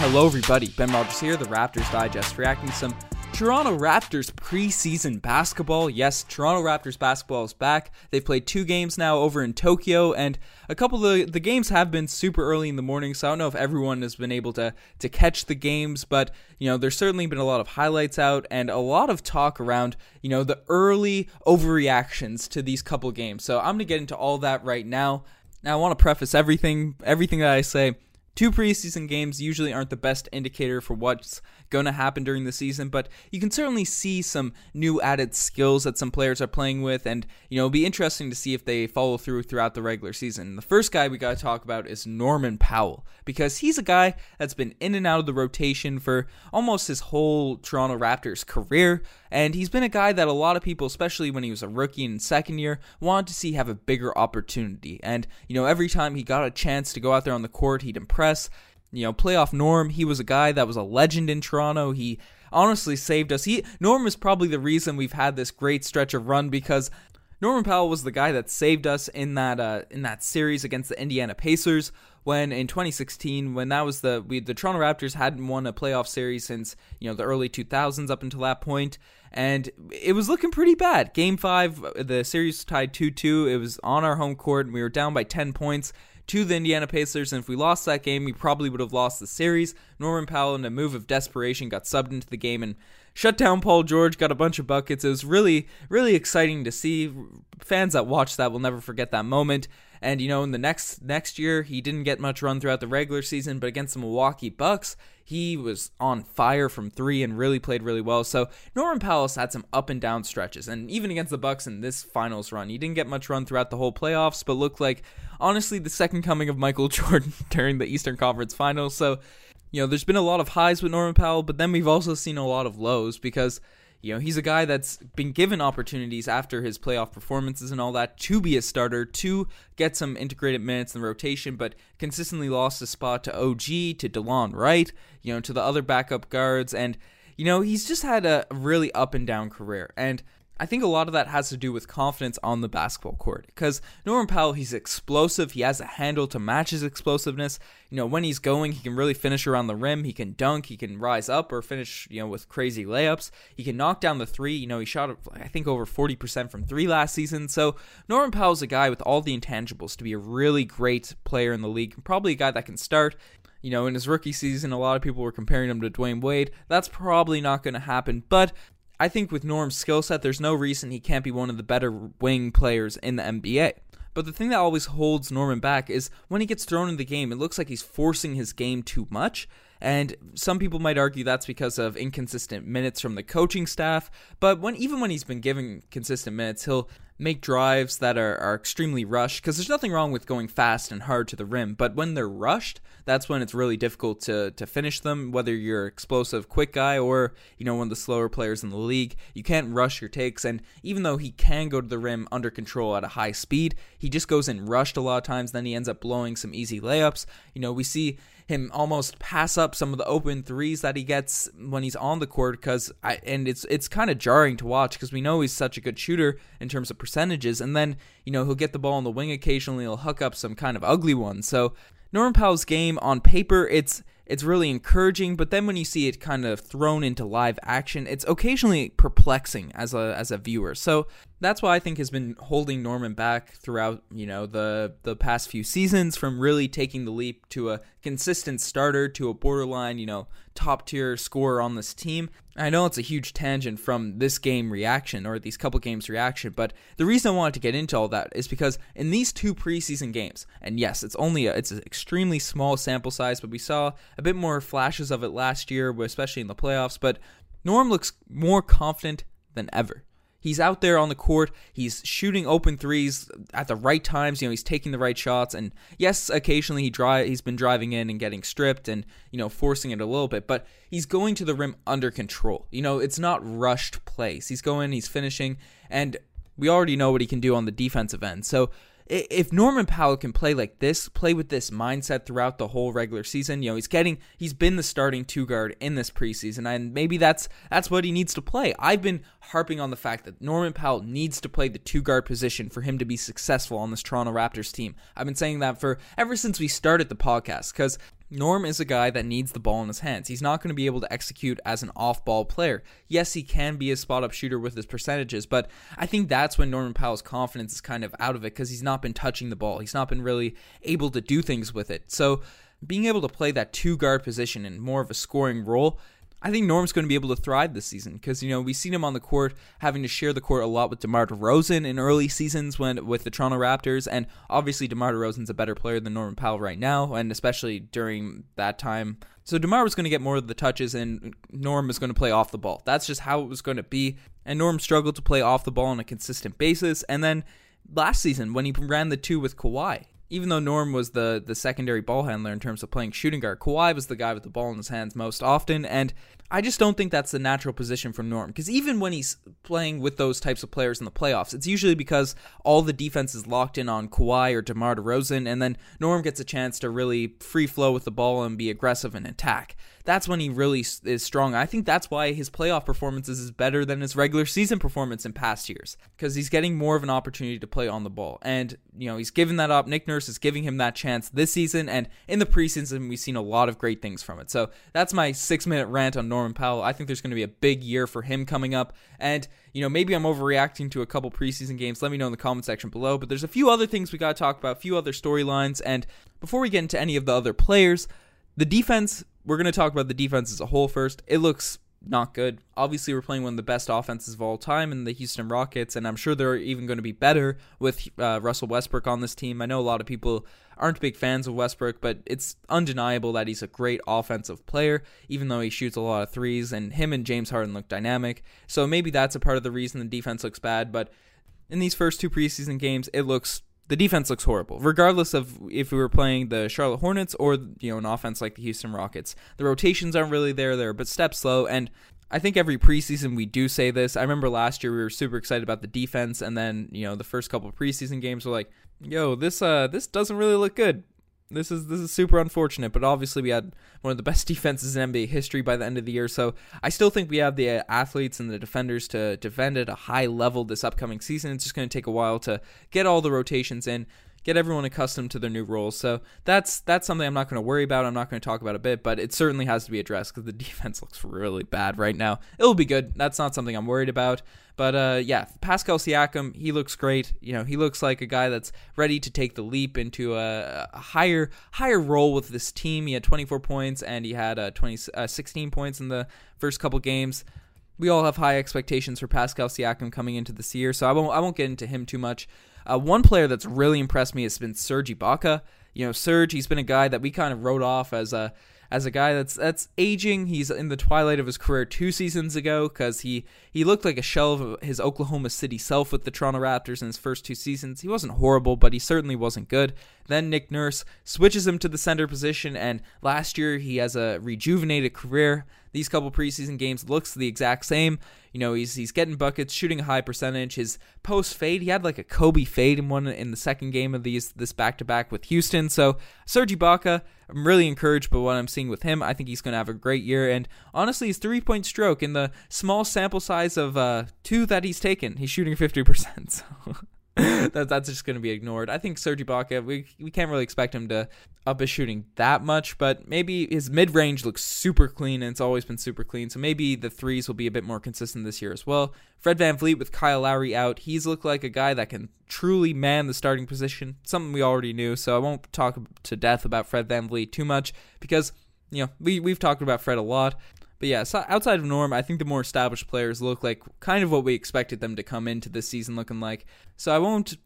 Hello, everybody. Ben Rogers here, the Raptors Digest, reacting to some Toronto Raptors preseason basketball. Yes, Toronto Raptors basketball is back. They've played two games now over in Tokyo, and a couple of the, the games have been super early in the morning, so I don't know if everyone has been able to, to catch the games, but, you know, there's certainly been a lot of highlights out and a lot of talk around, you know, the early overreactions to these couple games. So I'm going to get into all that right now. Now, I want to preface everything, everything that I say Two preseason games usually aren't the best indicator for what's going to happen during the season, but you can certainly see some new added skills that some players are playing with, and you know, it'll be interesting to see if they follow through throughout the regular season. The first guy we got to talk about is Norman Powell because he's a guy that's been in and out of the rotation for almost his whole Toronto Raptors career, and he's been a guy that a lot of people, especially when he was a rookie in second year, wanted to see have a bigger opportunity. And you know, every time he got a chance to go out there on the court, he'd impress. You know, playoff Norm, he was a guy that was a legend in Toronto. He honestly saved us. He Norm is probably the reason we've had this great stretch of run because Norman Powell was the guy that saved us in that uh, in that series against the Indiana Pacers when in 2016 when that was the we the Toronto Raptors hadn't won a playoff series since you know the early 2000s up until that point and it was looking pretty bad. Game 5 the series tied 2-2. It was on our home court and we were down by 10 points to the Indiana Pacers, and if we lost that game, we probably would have lost the series. Norman Powell, in a move of desperation, got subbed into the game and shut down Paul George, got a bunch of buckets. It was really, really exciting to see. Fans that watched that will never forget that moment. And you know, in the next next year, he didn't get much run throughout the regular season, but against the Milwaukee Bucks, he was on fire from three and really played really well. So Norman Powell had some up and down stretches, and even against the Bucks in this finals run, he didn't get much run throughout the whole playoffs, but looked like honestly the second coming of Michael Jordan during the Eastern Conference Finals. So you know, there's been a lot of highs with Norman Powell, but then we've also seen a lot of lows because you know, he's a guy that's been given opportunities after his playoff performances and all that to be a starter, to get some integrated minutes in the rotation, but consistently lost his spot to OG, to Delon Wright, you know, to the other backup guards. And, you know, he's just had a really up and down career. And I think a lot of that has to do with confidence on the basketball court. Because Norman Powell, he's explosive. He has a handle to match his explosiveness. You know, when he's going, he can really finish around the rim. He can dunk. He can rise up or finish, you know, with crazy layups. He can knock down the three. You know, he shot, I think, over 40% from three last season. So Norman Powell's a guy with all the intangibles to be a really great player in the league. Probably a guy that can start you know, in his rookie season, a lot of people were comparing him to Dwyane Wade. That's probably not going to happen, but I think with Norm's skill set, there's no reason he can't be one of the better wing players in the NBA. But the thing that always holds Norman back is when he gets thrown in the game, it looks like he's forcing his game too much. And some people might argue that's because of inconsistent minutes from the coaching staff. But when even when he's been given consistent minutes, he'll make drives that are, are extremely rushed because there's nothing wrong with going fast and hard to the rim but when they're rushed that's when it's really difficult to, to finish them. Whether you're explosive quick guy or you know one of the slower players in the league you can't rush your takes. And even though he can go to the rim under control at a high speed he just goes in rushed a lot of times then he ends up blowing some easy layups. You know we see him almost pass up some of the open threes that he gets when he's on the court because I and it's it's kind of jarring to watch because we know he's such a good shooter in terms of percentages and then you know he'll get the ball on the wing occasionally he'll hook up some kind of ugly one. So Norman Powell's game on paper it's it's really encouraging, but then when you see it kind of thrown into live action, it's occasionally perplexing as a as a viewer. So that's why I think has been holding Norman back throughout, you know, the the past few seasons from really taking the leap to a consistent starter to a borderline, you know, top tier scorer on this team. I know it's a huge tangent from this game reaction or these couple games reaction, but the reason I wanted to get into all that is because in these two preseason games, and yes, it's only a, it's an extremely small sample size, but we saw a bit more flashes of it last year, especially in the playoffs, but Norm looks more confident than ever. He's out there on the court. He's shooting open threes at the right times. You know, he's taking the right shots. And yes, occasionally he dri- he's been driving in and getting stripped and, you know, forcing it a little bit. But he's going to the rim under control. You know, it's not rushed plays. He's going, he's finishing. And we already know what he can do on the defensive end. So if Norman Powell can play like this, play with this mindset throughout the whole regular season, you know, he's getting he's been the starting two guard in this preseason and maybe that's that's what he needs to play. I've been harping on the fact that Norman Powell needs to play the two guard position for him to be successful on this Toronto Raptors team. I've been saying that for ever since we started the podcast cuz Norm is a guy that needs the ball in his hands. He's not going to be able to execute as an off ball player. Yes, he can be a spot up shooter with his percentages, but I think that's when Norman Powell's confidence is kind of out of it because he's not been touching the ball. He's not been really able to do things with it. So, being able to play that two guard position in more of a scoring role I think Norm's going to be able to thrive this season because you know we've seen him on the court having to share the court a lot with DeMar DeRozan in early seasons when with the Toronto Raptors, and obviously DeMar DeRozan's a better player than Norman Powell right now, and especially during that time. So DeMar was going to get more of the touches, and Norm was going to play off the ball. That's just how it was going to be. And Norm struggled to play off the ball on a consistent basis, and then last season when he ran the two with Kawhi, even though Norm was the the secondary ball handler in terms of playing shooting guard, Kawhi was the guy with the ball in his hands most often, and I just don't think that's the natural position for Norm. Because even when he's playing with those types of players in the playoffs, it's usually because all the defense is locked in on Kawhi or DeMar DeRozan, and then Norm gets a chance to really free flow with the ball and be aggressive and attack that's when he really is strong. I think that's why his playoff performances is better than his regular season performance in past years because he's getting more of an opportunity to play on the ball. And, you know, he's given that up. Nick Nurse is giving him that chance this season. And in the preseason, we've seen a lot of great things from it. So that's my six minute rant on Norman Powell. I think there's going to be a big year for him coming up. And, you know, maybe I'm overreacting to a couple preseason games. Let me know in the comment section below. But there's a few other things we got to talk about, a few other storylines. And before we get into any of the other players, the defense we're going to talk about the defense as a whole first. It looks not good. Obviously, we're playing one of the best offenses of all time in the Houston Rockets, and I'm sure they're even going to be better with uh, Russell Westbrook on this team. I know a lot of people aren't big fans of Westbrook, but it's undeniable that he's a great offensive player, even though he shoots a lot of threes, and him and James Harden look dynamic. So maybe that's a part of the reason the defense looks bad, but in these first two preseason games, it looks the defense looks horrible, regardless of if we were playing the Charlotte Hornets or you know an offense like the Houston Rockets. The rotations aren't really there; they're but step slow. And I think every preseason we do say this. I remember last year we were super excited about the defense, and then you know the first couple preseason games were like, "Yo, this uh this doesn't really look good." This is this is super unfortunate, but obviously we had one of the best defenses in NBA history by the end of the year. So I still think we have the uh, athletes and the defenders to defend at a high level this upcoming season. It's just going to take a while to get all the rotations in get everyone accustomed to their new roles. So that's that's something I'm not going to worry about. I'm not going to talk about a bit, but it certainly has to be addressed because the defense looks really bad right now. It'll be good. That's not something I'm worried about. But uh, yeah, Pascal Siakam, he looks great. You know, he looks like a guy that's ready to take the leap into a, a higher higher role with this team. He had 24 points and he had uh, 20, uh, 16 points in the first couple games we all have high expectations for Pascal Siakam coming into this year, so I won't I won't get into him too much. Uh, one player that's really impressed me has been Serge Ibaka. You know, Serge, he's been a guy that we kind of wrote off as a as a guy that's that's aging. He's in the twilight of his career two seasons ago because he he looked like a shell of his Oklahoma City self with the Toronto Raptors in his first two seasons. He wasn't horrible, but he certainly wasn't good. Then Nick Nurse switches him to the center position, and last year he has a rejuvenated career. These couple preseason games looks the exact same. You know, he's he's getting buckets, shooting a high percentage. His post fade, he had like a Kobe fade in one in the second game of these this back to back with Houston. So Serge Ibaka, I'm really encouraged by what I'm seeing with him. I think he's going to have a great year. And honestly, his three point stroke in the small sample size of uh, two that he's taken, he's shooting 50%. So that, that's just going to be ignored. I think Serge Ibaka, we, we can't really expect him to up his shooting that much, but maybe his mid range looks super clean and it's always been super clean. So maybe the threes will be a bit more consistent this year as well. Fred VanVleet with Kyle Lowry out, he's looked like a guy that can truly man the starting position, something we already knew. So I won't talk to death about Fred VanVleet too much because you know, we, we've talked about Fred a lot. But yeah, so outside of Norm, I think the more established players look like kind of what we expected them to come into this season looking like. So I won't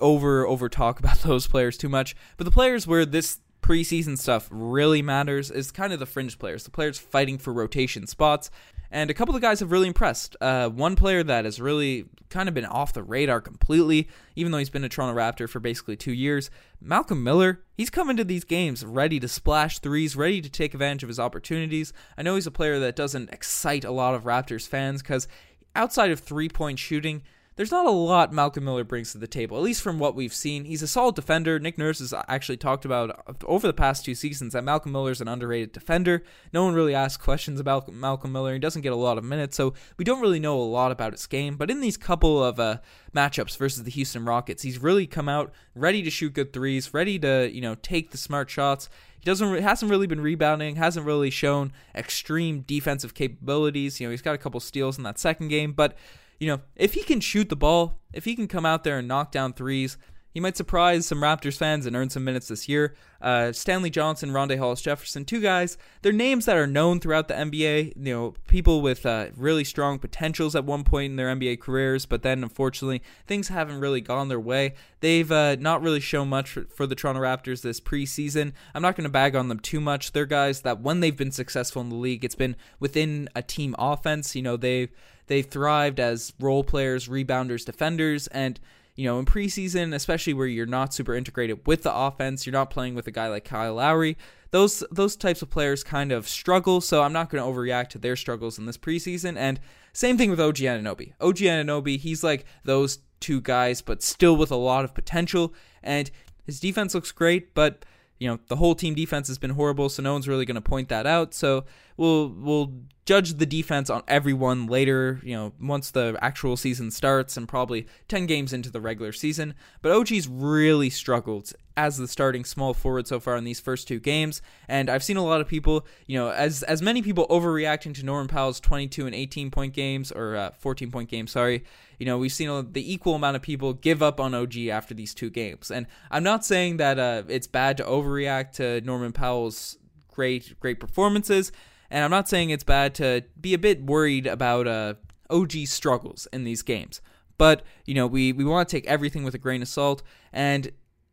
over over talk about those players too much. But the players where this preseason stuff really matters is kind of the fringe players, the players fighting for rotation spots. And a couple of guys have really impressed. Uh, one player that has really kind of been off the radar completely, even though he's been a Toronto Raptor for basically two years, Malcolm Miller. He's come into these games ready to splash threes, ready to take advantage of his opportunities. I know he's a player that doesn't excite a lot of Raptors fans because outside of three point shooting, there's not a lot Malcolm Miller brings to the table, at least from what we've seen. He's a solid defender. Nick Nurse has actually talked about over the past two seasons that Malcolm Miller's an underrated defender. No one really asks questions about Malcolm Miller. He doesn't get a lot of minutes, so we don't really know a lot about his game. But in these couple of uh, matchups versus the Houston Rockets, he's really come out ready to shoot good threes, ready to you know take the smart shots. He doesn't hasn't really been rebounding, hasn't really shown extreme defensive capabilities. You know, he's got a couple steals in that second game, but you know, if he can shoot the ball, if he can come out there and knock down threes, he might surprise some Raptors fans and earn some minutes this year. Uh, Stanley Johnson, Rondae Hollis Jefferson, two guys. They're names that are known throughout the NBA. You know, people with uh, really strong potentials at one point in their NBA careers, but then unfortunately things haven't really gone their way. They've uh, not really shown much for, for the Toronto Raptors this preseason. I'm not going to bag on them too much. They're guys that when they've been successful in the league, it's been within a team offense. You know, they've they've thrived as role players, rebounders, defenders, and you know, in preseason, especially where you're not super integrated with the offense, you're not playing with a guy like Kyle Lowry. Those those types of players kind of struggle, so I'm not going to overreact to their struggles in this preseason. And same thing with OG Anunoby. OG Anunoby, he's like those two guys, but still with a lot of potential. And his defense looks great, but you know the whole team defense has been horrible, so no one's really going to point that out. So we'll we'll judge the defense on everyone later, you know, once the actual season starts and probably 10 games into the regular season. But OG's really struggled as the starting small forward so far in these first two games, and I've seen a lot of people, you know, as as many people overreacting to Norman Powell's 22 and 18 point games or uh, 14 point games, sorry. You know, we've seen the equal amount of people give up on OG after these two games. And I'm not saying that uh, it's bad to overreact to Norman Powell's great great performances. And I'm not saying it's bad to be a bit worried about uh, OG struggles in these games. But, you know, we, we want to take everything with a grain of salt. And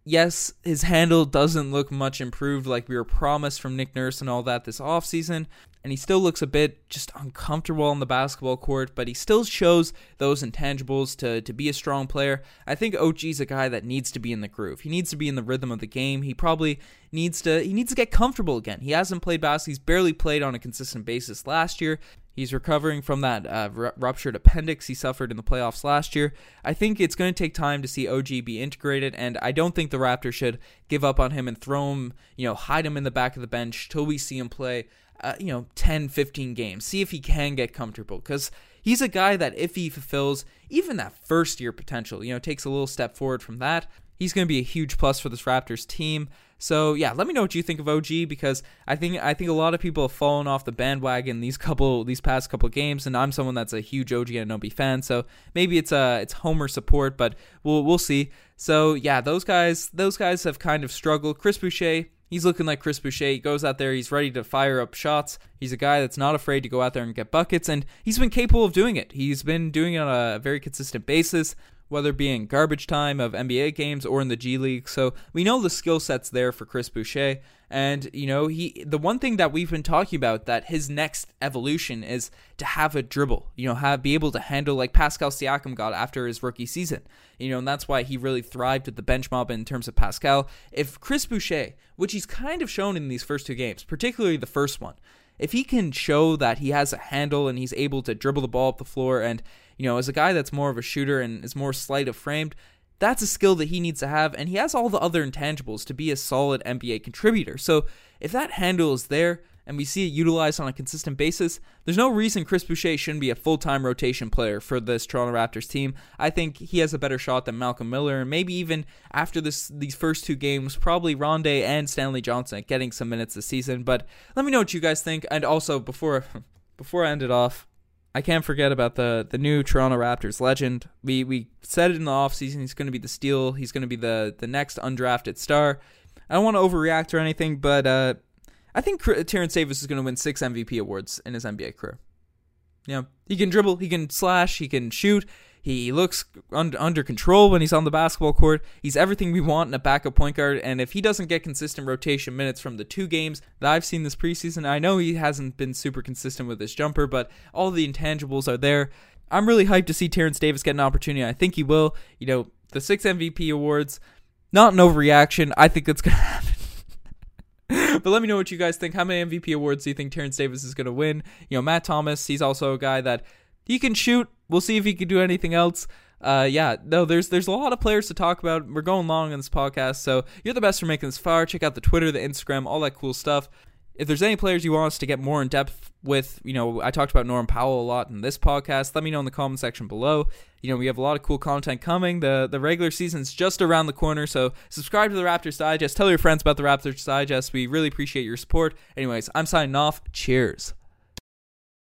yes, his handle doesn't look much improved like we were promised from Nick Nurse and all that this offseason and he still looks a bit just uncomfortable on the basketball court, but he still shows those intangibles to, to be a strong player. I think OG's a guy that needs to be in the groove. He needs to be in the rhythm of the game. He probably needs to he needs to get comfortable again. He hasn't played basketball. He's barely played on a consistent basis last year. He's recovering from that uh, ruptured appendix he suffered in the playoffs last year. I think it's going to take time to see OG be integrated, and I don't think the Raptors should give up on him and throw him, you know, hide him in the back of the bench till we see him play uh, you know 10 15 games see if he can get comfortable because he's a guy that if he fulfills even that first year potential you know takes a little step forward from that he's going to be a huge plus for this raptors team so yeah let me know what you think of og because i think i think a lot of people have fallen off the bandwagon these couple these past couple games and i'm someone that's a huge og and Anunoby fan so maybe it's uh it's homer support but we'll we'll see so yeah those guys those guys have kind of struggled chris boucher He's looking like Chris Boucher. He goes out there, he's ready to fire up shots. He's a guy that's not afraid to go out there and get buckets, and he's been capable of doing it. He's been doing it on a very consistent basis whether it be in garbage time of NBA games or in the G League. So we know the skill set's there for Chris Boucher. And, you know, he the one thing that we've been talking about that his next evolution is to have a dribble, you know, have be able to handle like Pascal Siakam got after his rookie season. You know, and that's why he really thrived at the bench mob in terms of Pascal. If Chris Boucher, which he's kind of shown in these first two games, particularly the first one, if he can show that he has a handle and he's able to dribble the ball up the floor and you know, as a guy that's more of a shooter and is more slight of framed, that's a skill that he needs to have, and he has all the other intangibles to be a solid NBA contributor. So if that handle is there and we see it utilized on a consistent basis, there's no reason Chris Boucher shouldn't be a full time rotation player for this Toronto Raptors team. I think he has a better shot than Malcolm Miller, and maybe even after this these first two games, probably Rondae and Stanley Johnson getting some minutes this season. But let me know what you guys think. And also before before I end it off, I can't forget about the the new Toronto Raptors legend. We we said it in the offseason he's going to be the steal. He's going to be the the next undrafted star. I don't want to overreact or anything, but uh, I think Terence Davis is going to win six MVP awards in his NBA career. Yeah, he can dribble, he can slash, he can shoot. He looks under, under control when he's on the basketball court. He's everything we want in a backup point guard. And if he doesn't get consistent rotation minutes from the two games that I've seen this preseason, I know he hasn't been super consistent with his jumper, but all the intangibles are there. I'm really hyped to see Terence Davis get an opportunity. I think he will. You know, the six MVP awards, not an overreaction. I think that's going to happen. but let me know what you guys think. How many MVP awards do you think Terence Davis is going to win? You know, Matt Thomas, he's also a guy that he can shoot. We'll see if he can do anything else. uh, yeah, no, there's there's a lot of players to talk about. We're going long on this podcast, so you're the best for making this far. Check out the Twitter, the Instagram, all that cool stuff. If there's any players you want us to get more in depth with, you know, I talked about Norm Powell a lot in this podcast. Let me know in the comment section below. You know, we have a lot of cool content coming. The the regular season's just around the corner, so subscribe to the Raptors Digest. Tell your friends about the Raptors Digest. We really appreciate your support. Anyways, I'm signing off. Cheers.